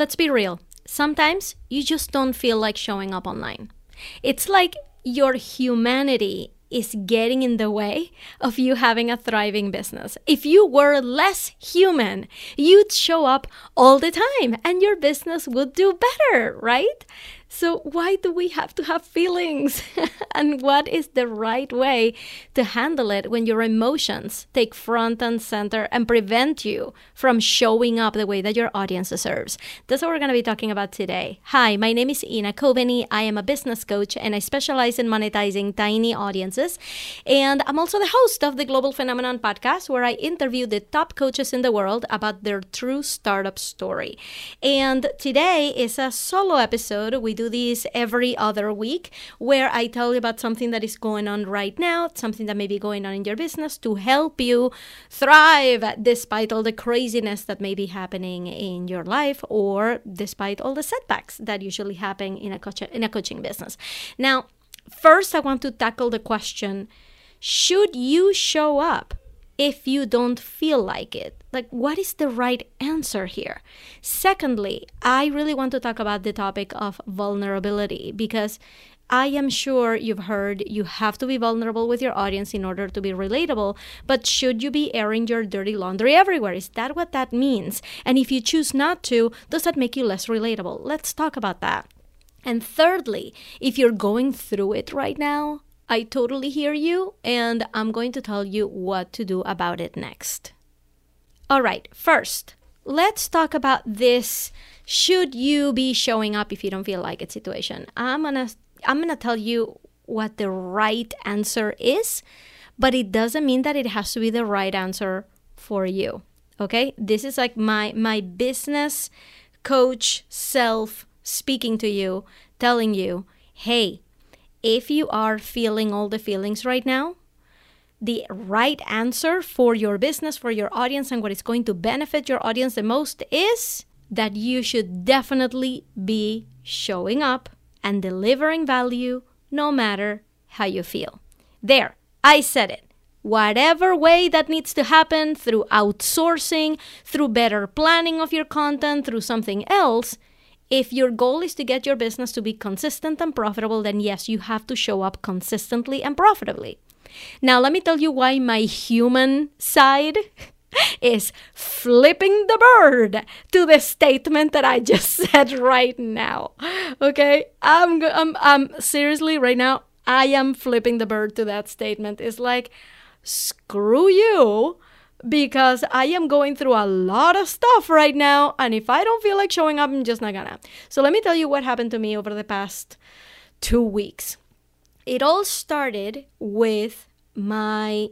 let's be real. Sometimes you just don't feel like showing up online. It's like your humanity is getting in the way of you having a thriving business. If you were less human, you'd show up all the time and your business would do better, right? So, why do we have to have feelings? and what is the right way to handle it when your emotions take front and center and prevent you from showing up the way that your audience deserves? That's what we're going to be talking about today. Hi, my name is Ina Coveney. I am a business coach and I specialize in monetizing tiny audiences. And I'm also the host of the Global Phenomenon podcast, where I interview the top coaches in the world about their true startup story. And today is a solo episode. We do these every other week where I tell you about something that is going on right now, something that may be going on in your business to help you thrive despite all the craziness that may be happening in your life or despite all the setbacks that usually happen in a, coach- in a coaching business. Now, first, I want to tackle the question should you show up if you don't feel like it? Like, what is the right answer here? Secondly, I really want to talk about the topic of vulnerability because I am sure you've heard you have to be vulnerable with your audience in order to be relatable, but should you be airing your dirty laundry everywhere? Is that what that means? And if you choose not to, does that make you less relatable? Let's talk about that. And thirdly, if you're going through it right now, I totally hear you, and I'm going to tell you what to do about it next. All right, first, let's talk about this should you be showing up if you don't feel like it situation. I'm going to I'm going to tell you what the right answer is, but it doesn't mean that it has to be the right answer for you. Okay? This is like my my business coach self speaking to you, telling you, "Hey, if you are feeling all the feelings right now, the right answer for your business, for your audience, and what is going to benefit your audience the most is that you should definitely be showing up and delivering value no matter how you feel. There, I said it. Whatever way that needs to happen through outsourcing, through better planning of your content, through something else, if your goal is to get your business to be consistent and profitable, then yes, you have to show up consistently and profitably. Now, let me tell you why my human side is flipping the bird to the statement that I just said right now. Okay? I'm, I'm, I'm seriously right now, I am flipping the bird to that statement. It's like, screw you because I am going through a lot of stuff right now. And if I don't feel like showing up, I'm just not gonna. So let me tell you what happened to me over the past two weeks. It all started with my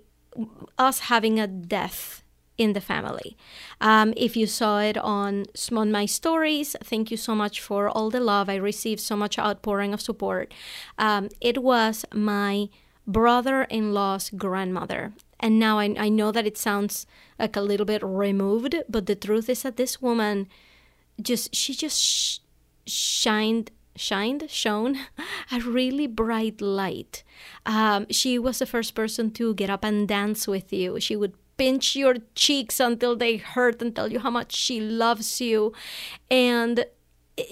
us having a death in the family. Um, if you saw it on, on my stories, thank you so much for all the love. I received so much outpouring of support. Um, it was my brother in law's grandmother. And now I, I know that it sounds like a little bit removed, but the truth is that this woman just, she just sh- shined shined, shone a really bright light. Um, she was the first person to get up and dance with you. She would pinch your cheeks until they hurt and tell you how much she loves you. And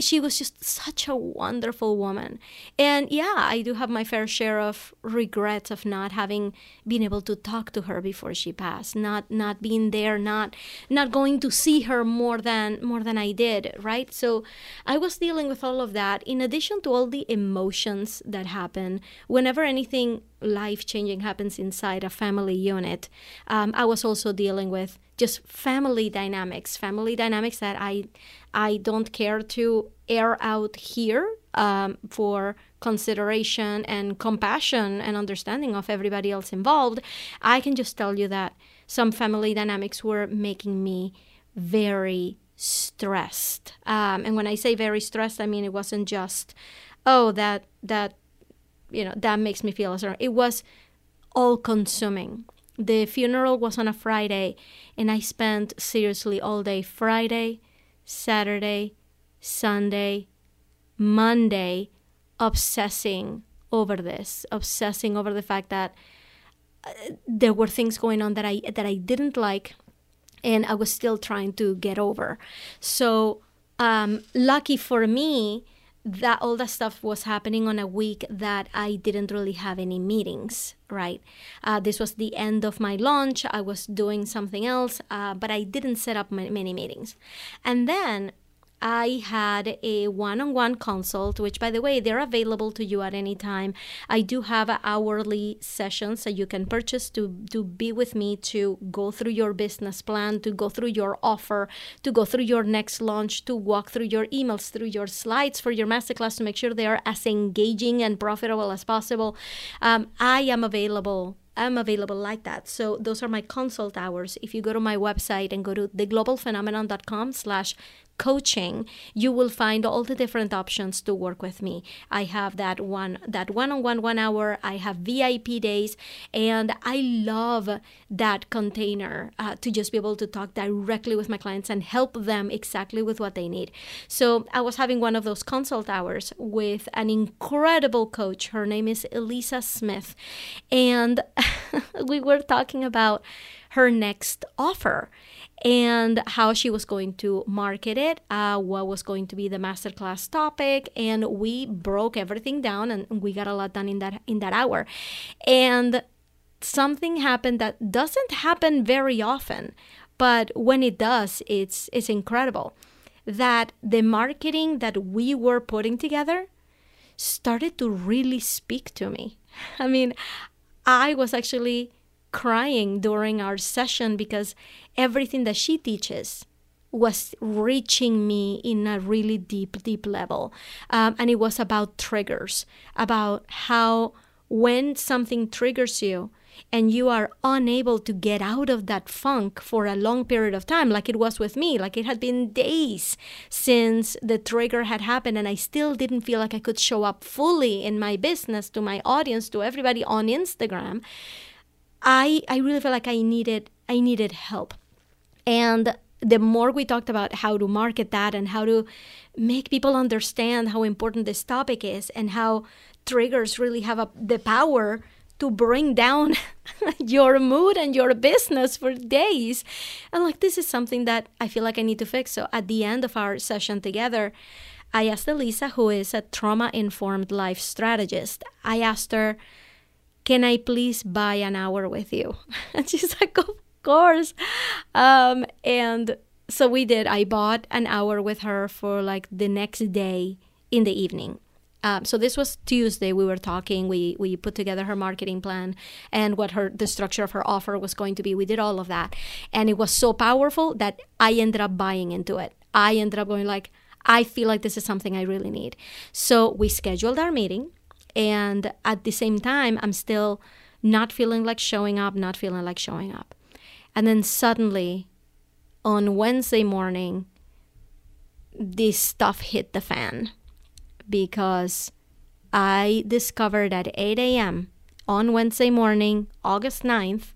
she was just such a wonderful woman. And yeah, I do have my fair share of regrets of not having been able to talk to her before she passed, not not being there, not not going to see her more than more than I did, right? So I was dealing with all of that in addition to all the emotions that happen whenever anything life changing happens inside a family unit. Um, I was also dealing with just family dynamics, family dynamics that I I don't care to air out here um, for consideration and compassion and understanding of everybody else involved. I can just tell you that some family dynamics were making me very stressed. Um, and when I say very stressed, I mean it wasn't just, oh, that that you know that makes me feel a certain. It was all consuming. The funeral was on a Friday, and I spent seriously all day Friday, Saturday, Sunday, Monday obsessing over this, obsessing over the fact that uh, there were things going on that I that I didn't like and I was still trying to get over. So um, lucky for me, that all that stuff was happening on a week that I didn't really have any meetings, right? Uh, this was the end of my launch. I was doing something else, uh, but I didn't set up many meetings. And then I had a one on one consult, which, by the way, they're available to you at any time. I do have hourly sessions that you can purchase to, to be with me to go through your business plan, to go through your offer, to go through your next launch, to walk through your emails, through your slides for your masterclass to make sure they are as engaging and profitable as possible. Um, I am available I'm available like that. So those are my consult hours. If you go to my website and go to theglobalphenomenon.com slash coaching you will find all the different options to work with me. I have that one that one-on-one one hour i have vip days and i love that container uh, to just be able to talk directly with my clients and help them exactly with what they need. So i was having one of those consult hours with an incredible coach. Her name is elyssa smith and we were talking about her next offer and how she was going to market it, uh, what was going to be the masterclass topic, and we broke everything down, and we got a lot done in that in that hour. And something happened that doesn't happen very often, but when it does, it's it's incredible. That the marketing that we were putting together started to really speak to me. I mean, I was actually crying during our session because everything that she teaches was reaching me in a really deep, deep level. Um, and it was about triggers, about how when something triggers you and you are unable to get out of that funk for a long period of time, like it was with me, like it had been days since the trigger had happened, and I still didn't feel like I could show up fully in my business to my audience, to everybody on Instagram. I I really felt like I needed I needed help. And the more we talked about how to market that and how to make people understand how important this topic is and how triggers really have a, the power to bring down your mood and your business for days. And like, this is something that I feel like I need to fix. So at the end of our session together, I asked Elyssa, who is a trauma informed life strategist, I asked her, can I please buy an hour with you? And she's like, Of course. Um, and so we did. I bought an hour with her for like the next day in the evening. Um, so this was Tuesday. We were talking. We we put together her marketing plan and what her the structure of her offer was going to be. We did all of that, and it was so powerful that I ended up buying into it. I ended up going like, I feel like this is something I really need. So we scheduled our meeting. And at the same time, I'm still not feeling like showing up, not feeling like showing up. And then suddenly, on Wednesday morning, this stuff hit the fan because I discovered at 8 a.m. on Wednesday morning, August 9th,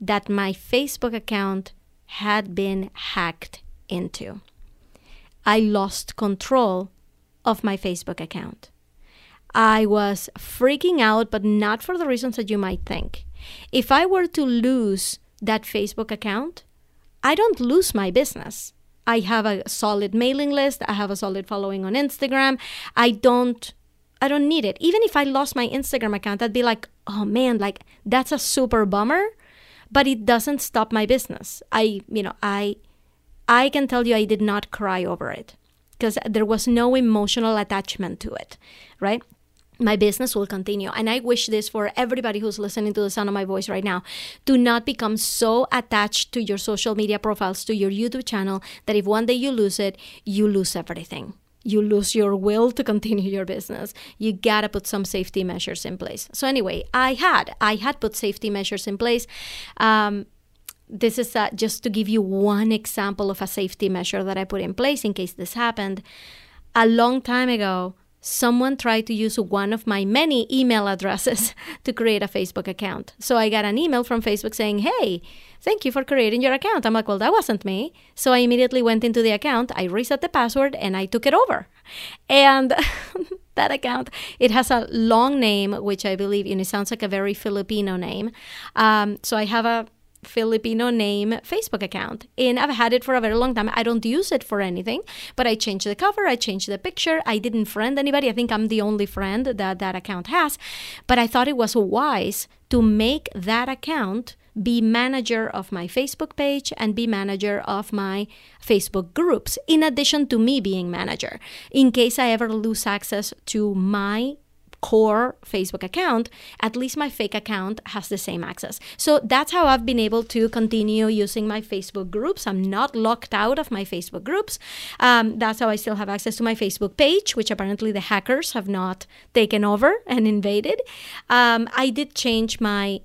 that my Facebook account had been hacked into. I lost control of my Facebook account. I was freaking out, but not for the reasons that you might think. If I were to lose that Facebook account, I don't lose my business. I have a solid mailing list, I have a solid following on Instagram. I don't I don't need it. Even if I lost my Instagram account, I'd be like, "Oh man, like that's a super bummer." But it doesn't stop my business. I, you know, I I can tell you I did not cry over it because there was no emotional attachment to it, right? My business will continue. And I wish this for everybody who's listening to the sound of my voice right now. Do not become so attached to your social media profiles, to your YouTube channel, that if one day you lose it, you lose everything. You lose your will to continue your business. You gotta put some safety measures in place. So, anyway, I had. I had put safety measures in place. Um, this is uh, just to give you one example of a safety measure that I put in place in case this happened. A long time ago, someone tried to use one of my many email addresses to create a Facebook account. So I got an email from Facebook saying, Hey, thank you for creating your account. I'm like, Well, that wasn't me. So I immediately went into the account, I reset the password, and I took it over. And that account, it has a long name, which I believe, you know, sounds like a very Filipino name. Um, so I have a Filipino name Facebook account. And I've had it for a very long time. I don't use it for anything, but I changed the cover, I changed the picture. I didn't friend anybody. I think I'm the only friend that that account has. But I thought it was wise to make that account be manager of my Facebook page and be manager of my Facebook groups, in addition to me being manager. In case I ever lose access to my core Facebook account, at least my fake account has the same access. So that's how I've been able to continue using my Facebook groups. I'm not locked out of my Facebook groups. Um, that's how I still have access to my Facebook page, which apparently the hackers have not taken over and invaded. Um, I did change my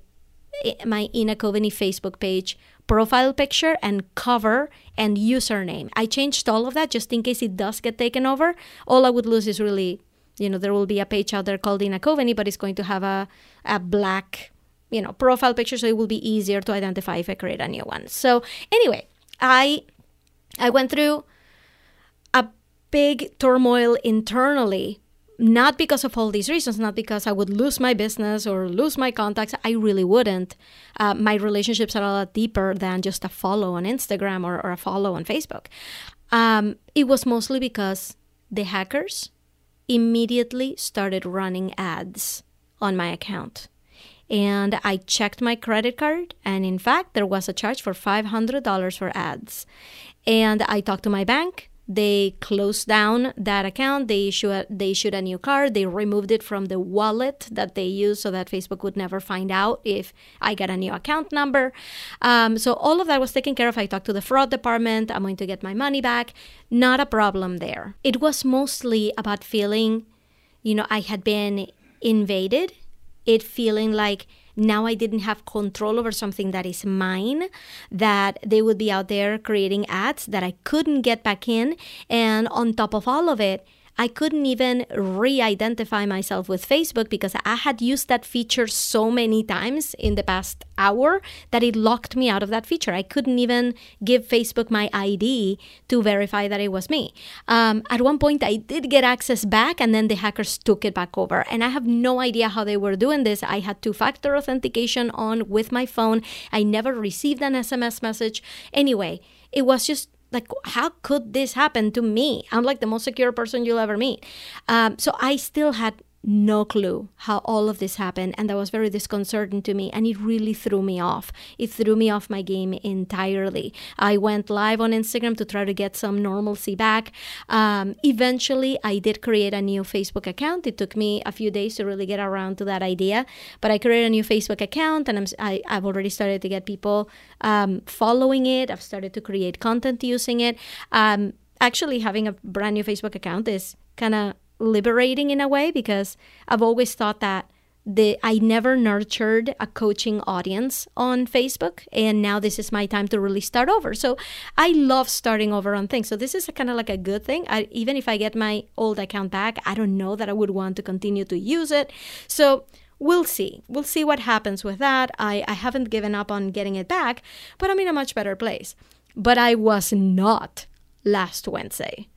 my Ina Coveney Facebook page profile picture and cover and username. I changed all of that just in case it does get taken over. All I would lose is really you know, there will be a page out there called Ina Coveney, but it's going to have a, a black, you know, profile picture, so it will be easier to identify if I create a new one. So anyway, I I went through a big turmoil internally, not because of all these reasons, not because I would lose my business or lose my contacts. I really wouldn't. Uh, my relationships are a lot deeper than just a follow on Instagram or, or a follow on Facebook. Um, it was mostly because the hackers immediately started running ads on my account. And I checked my credit card, and in fact, there was a charge for $500 for ads. And I talked to my bank, they closed down that account. They issued a, they issued a new card. They removed it from the wallet that they use so that facebook would never find out if i got a new account number. Um, so all of that was taken care of. I talked to the fraud department. I'm going to get my money back. Not a problem there. It was mostly about feeling you know i had been invaded. It feeling like now I didn't have control over something that is mine, that they would be out there creating ads that I couldn't get back in. And on top of all of it, I couldn't even re identify myself with Facebook because I had used that feature so many times in the past hour that it locked me out of that feature. I couldn't even give Facebook my ID to verify that it was me. Um, at one point, I did get access back, and then the hackers took it back over. And I have no idea how they were doing this. I had two factor authentication on with my phone, I never received an SMS message. Anyway, it was just like how could this happen to me? I'm like the most secure person you'll ever meet. Um, so i still had no clue how all of this happened and that was very disconcerting to me and it really threw me off. It threw me off my game entirely. I went live on instagram to try to get some normalcy back. Um, eventually i did create a new facebook account. It took me a few days to really get around to that idea but i created a new facebook account and I'm, I, have already started to get people um, following it. I've started to create content using it. Um, actually having a brand new facebook account is kind of liberating in a way because I've always thought that the I never nurtured a coaching audience on Facebook and now this is my time to really start over. So I love starting over on things. So this is kind of like a good thing. I, even if I get my old account back, I don't know that I would want to continue to use it. So we'll see. We'll see what happens with that. I, I haven't given up on getting it back, but I'm in a much better place. But I was not last Wednesday.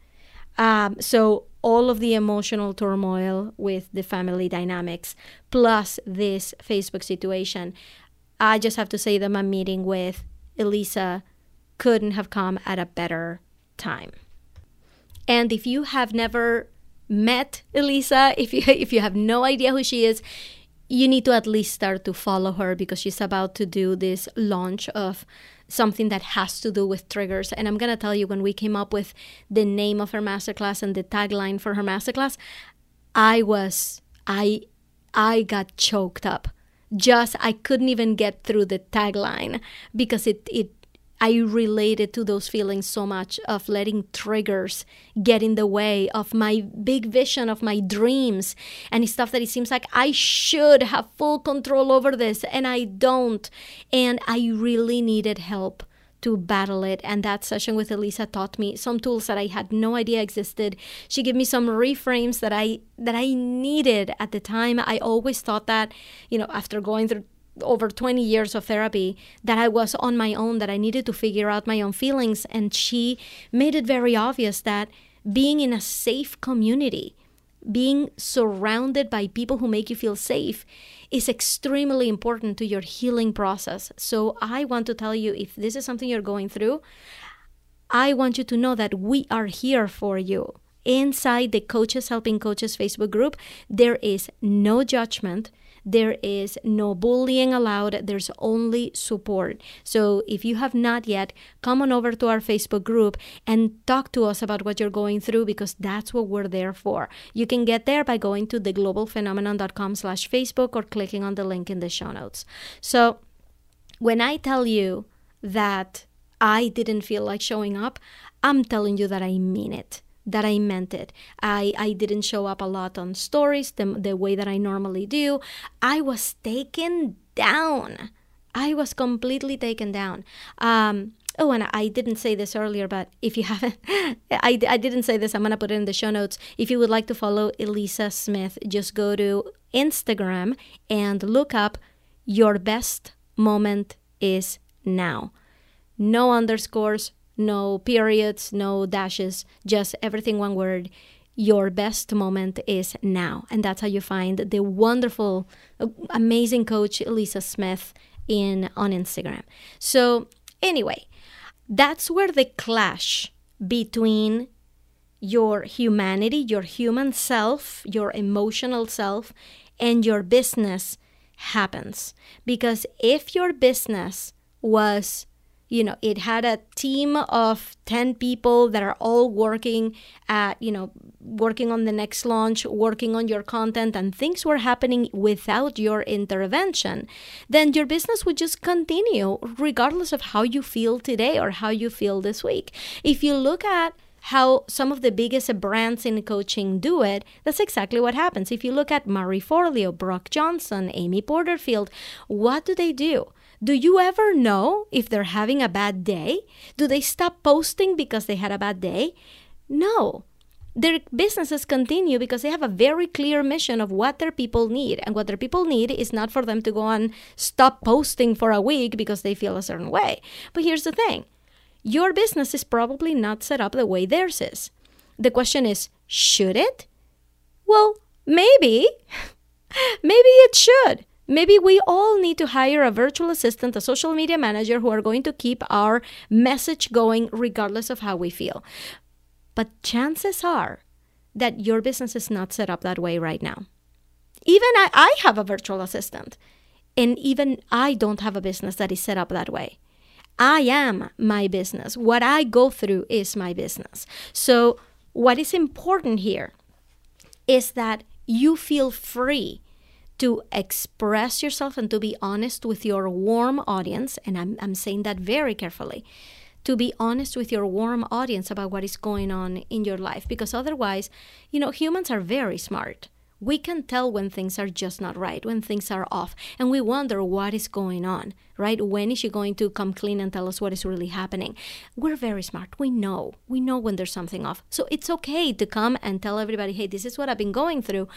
Um, so all of the emotional turmoil with the family dynamics, plus this Facebook situation, I just have to say that my meeting with Elyssa couldn't have come at a better time. And if you have never met Elyssa, if you if you have no idea who she is, you need to at least start to follow her because she's about to do this launch of something that has to do with triggers. And I'm going to tell you when we came up with the name of her masterclass and the tagline for her masterclass, I was I I got choked up. Just I couldn't even get through the tagline because it it I related to those feelings so much of letting triggers get in the way of my big vision of my dreams and stuff that it seems like I should have full control over this and I don't. And I really needed help to battle it. And that session with elyssa taught me some tools that i had no idea existed. She gave me some reframes that i that i needed at the time. I always thought that you know after going through over 20 years of therapy that I was on my own, that I needed to figure out my own feelings. And she made it very obvious that being in a safe community, being surrounded by people who make you feel safe is extremely important to your healing process. So I want to tell you if this is something you're going through, I want you to know that we are here for you. Inside the Coaches Helping Coaches Facebook group, there is no judgment. There is no bullying allowed. There's only support. So if you have not yet, come on over to our Facebook group and talk to us about what you're going through because that's what we're there for. You can get there by going to theglobalphenomenon.com slash Facebook or clicking on the link in the show notes. So when I tell you that I didn't feel like showing up, I'm telling you that I mean it that I meant it. I, I didn't show up a lot on stories the, the way that I normally do. I was taken down. I was completely taken down. Um, oh, and I didn't say this earlier, but if you haven't, I, I didn't say this, I'm going to put it in the show notes. If you would like to follow Elyssa Smith, just go to Instagram and look up Your Best Moment is Now. No underscores, no periods, no dashes, just everything one word. Your best moment is now. And that's how you find the wonderful, amazing coach Lisa Smith in on Instagram. So, anyway, that's where the clash between your humanity, your human self, your emotional self, and your business happens. Because if your business was you know it had a team of 10 people that are all working at you know working on the next launch working on your content and things were happening without your intervention then your business would just continue regardless of how you feel today or how you feel this week if you look at how some of the biggest brands in coaching do it, that's exactly what happens. If you look at Marie Forleo, Brock Johnson, Amy Porterfield, what do they do? Do you ever know if they're having a bad day? Do they stop posting because they had a bad day? No. Their businesses continue because they have a very clear mission of what their people need. And what their people need is not for them to go and stop posting for a week because they feel a certain way. But here's the thing your business is probably not set up the way theirs is. The question is, should it? Well, maybe. maybe it should. Maybe we all need to hire a virtual assistant, a social media manager who are going to keep our message going regardless of how we feel. But chances are that your business is not set up that way right now. Even I, I have a virtual assistant, and even I don't have a business that is set up that way. I am my business. What I go through is my business. So, what is important here is that you feel free to express yourself and to be honest with your warm audience. And I'm, I'm saying that very carefully to be honest with your warm audience about what is going on in your life. Because otherwise, you know, humans are very smart. We can tell when things are just not right, when things are off, and we wonder what is going on, right? When is she going to come clean and tell us what is really happening? We're very smart. We know. We know when there's something off. So it's okay to come and tell everybody, hey, this is what I've been going through.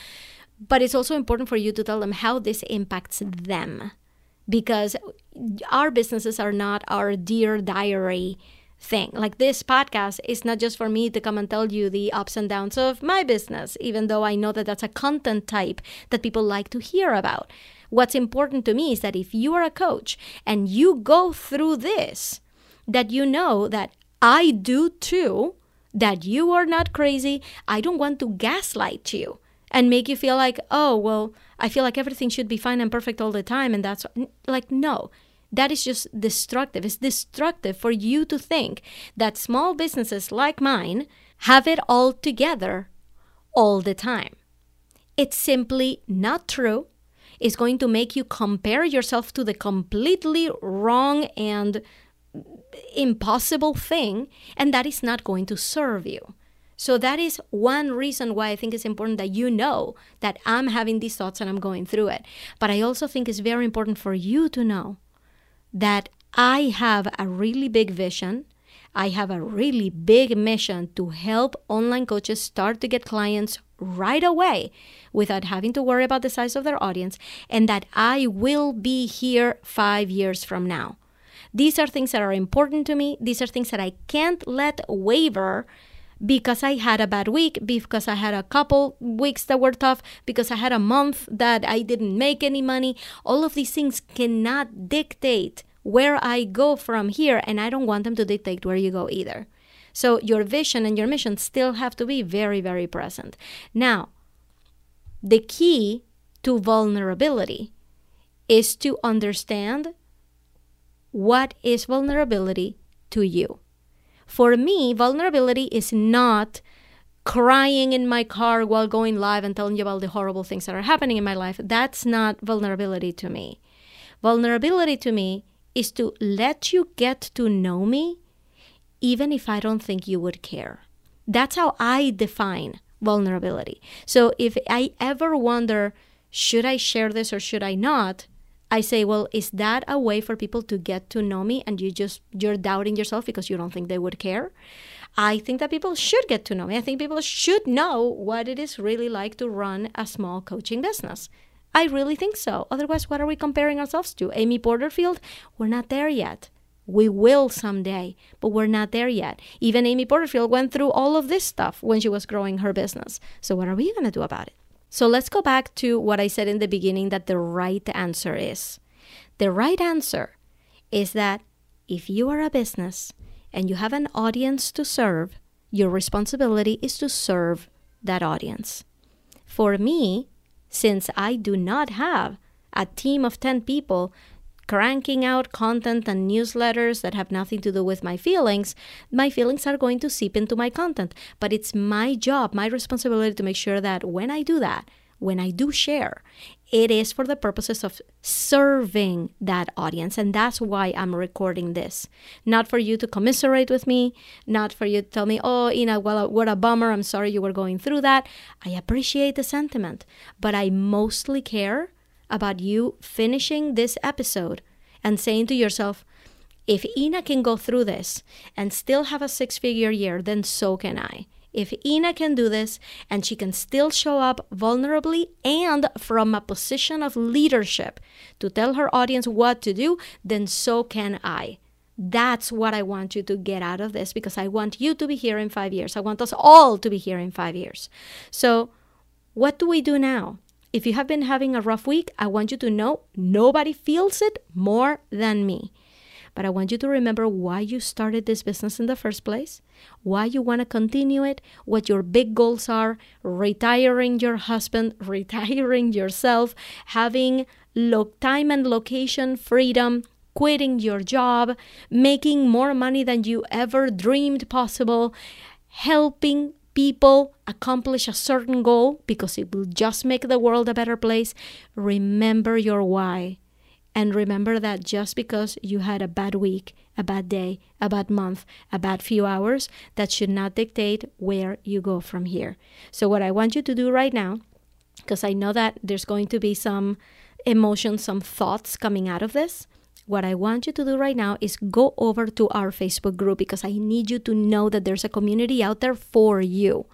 But it's also important for you to tell them how this impacts them because our businesses are not our dear diary thing. Like this podcast is not just for me to come and tell you the ups and downs of my business, even though I know that that's a content type that people like to hear about. What's important to me is that if you are a coach and you go through this, that you know that I do too, that you are not crazy. I don't want to gaslight you and make you feel like, oh, well, I feel like everything should be fine and perfect all the time. And that's like, no, that is just destructive. It's destructive for you to think that small businesses like mine have it all together all the time. It's simply not true. It's going to make you compare yourself to the completely wrong and impossible thing, and that is not going to serve you. So that is one reason why I think it's important that you know that I'm having these thoughts and I'm going through it. But I also think it's very important for you to know that I have a really big vision. I have a really big mission to help online coaches start to get clients right away without having to worry about the size of their audience, and that I will be here five years from now. These are things that are important to me. These are things that I can't let waver because I had a bad week, because I had a couple weeks that were tough, because I had a month that I didn't make any money. All of these things cannot dictate where I go from here, and I don't want them to dictate where you go either. So your vision and your mission still have to be very, very present. Now, the key to vulnerability is to understand what is vulnerability to you. For me, vulnerability is not crying in my car while going live and telling you about the horrible things that are happening in my life. That's not vulnerability to me. Vulnerability to me is to let you get to know me even if I don't think you would care. That's how I define vulnerability. So if I ever wonder, should I share this or should I not? I say, well, is that a way for people to get to know me and you just you're doubting yourself because you don't think they would care? I think that people should get to know me. I think people should know what it is really like to run a small coaching business. I really think so. Otherwise, what are we comparing ourselves to? Amy Porterfield? We're not there yet. We will someday, but we're not there yet. Even Amy Porterfield went through all of this stuff when she was growing her business. So, what are we going to do about it? So, let's go back to what I said in the beginning that the right answer is. The right answer is that if you are a business and you have an audience to serve, your responsibility is to serve that audience. For me, since I do not have a team of 10 people cranking out content and newsletters that have nothing to do with my feelings, my feelings are going to seep into my content. But it's my job, my responsibility to make sure that when I do that, when I do share, it is for the purposes of serving that audience. And that's why I'm recording this. Not for you to commiserate with me, not for you to tell me, oh, Ina, well, what a bummer. I'm sorry you were going through that. I appreciate the sentiment, but I mostly care about you finishing this episode and saying to yourself, if Ina can go through this and still have a six figure year, then so can I. If Ina can do this and she can still show up vulnerably and from a position of leadership to tell her audience what to do, then so can I. That's what I want you to get out of this because I want you to be here in five years. I want us all to be here in five years. So, what do we do now? If you have been having a rough week, I want you to know nobody feels it more than me. But I want you to remember why you started this business in the first place, why you want to continue it, what your big goals are, retiring your husband, retiring yourself, having lo- time and location freedom, quitting your job, making more money than you ever dreamed possible, helping people accomplish a certain goal because it will just make the world a better place, remember your why. And remember that just because you had a bad week, a bad day, a bad month, a bad few hours, that should not dictate where you go from here. So, what I want you to do right now, because I know that there's going to be some emotions, some thoughts coming out of this, what I want you to do right now is go over to our Facebook group because I need you to know that there's a community out there for you.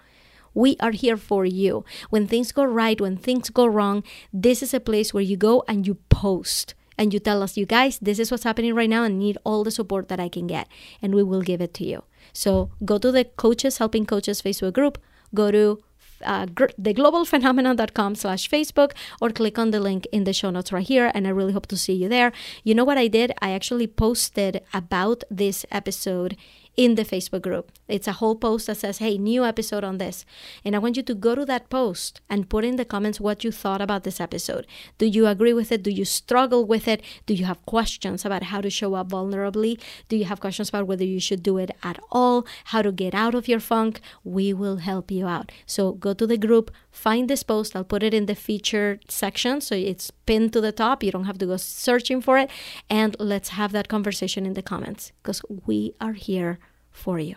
We are here for you. When things go right, when things go wrong, this is a place where you go and you post and you tell us, you guys, this is what's happening right now and need all the support that I can get. And we will give it to you. So go to the Coaches Helping Coaches Facebook group, go to uh, gr- theglobalphenomenon.com slash Facebook or click on the link in the show notes right here. And I really hope to see you there. You know what I did? I actually posted about this episode in the Facebook group. It's a whole post that says, hey, new episode on this. And I want you to go to that post and put in the comments what you thought about this episode. Do you agree with it? Do you struggle with it? Do you have questions about how to show up vulnerably? Do you have questions about whether you should do it at all? How to get out of your funk? We will help you out. So go to the group, find this post. I'll put it in the featured section so it's pinned to the top. You don't have to go searching for it. And let's have that conversation in the comments because we are here for you.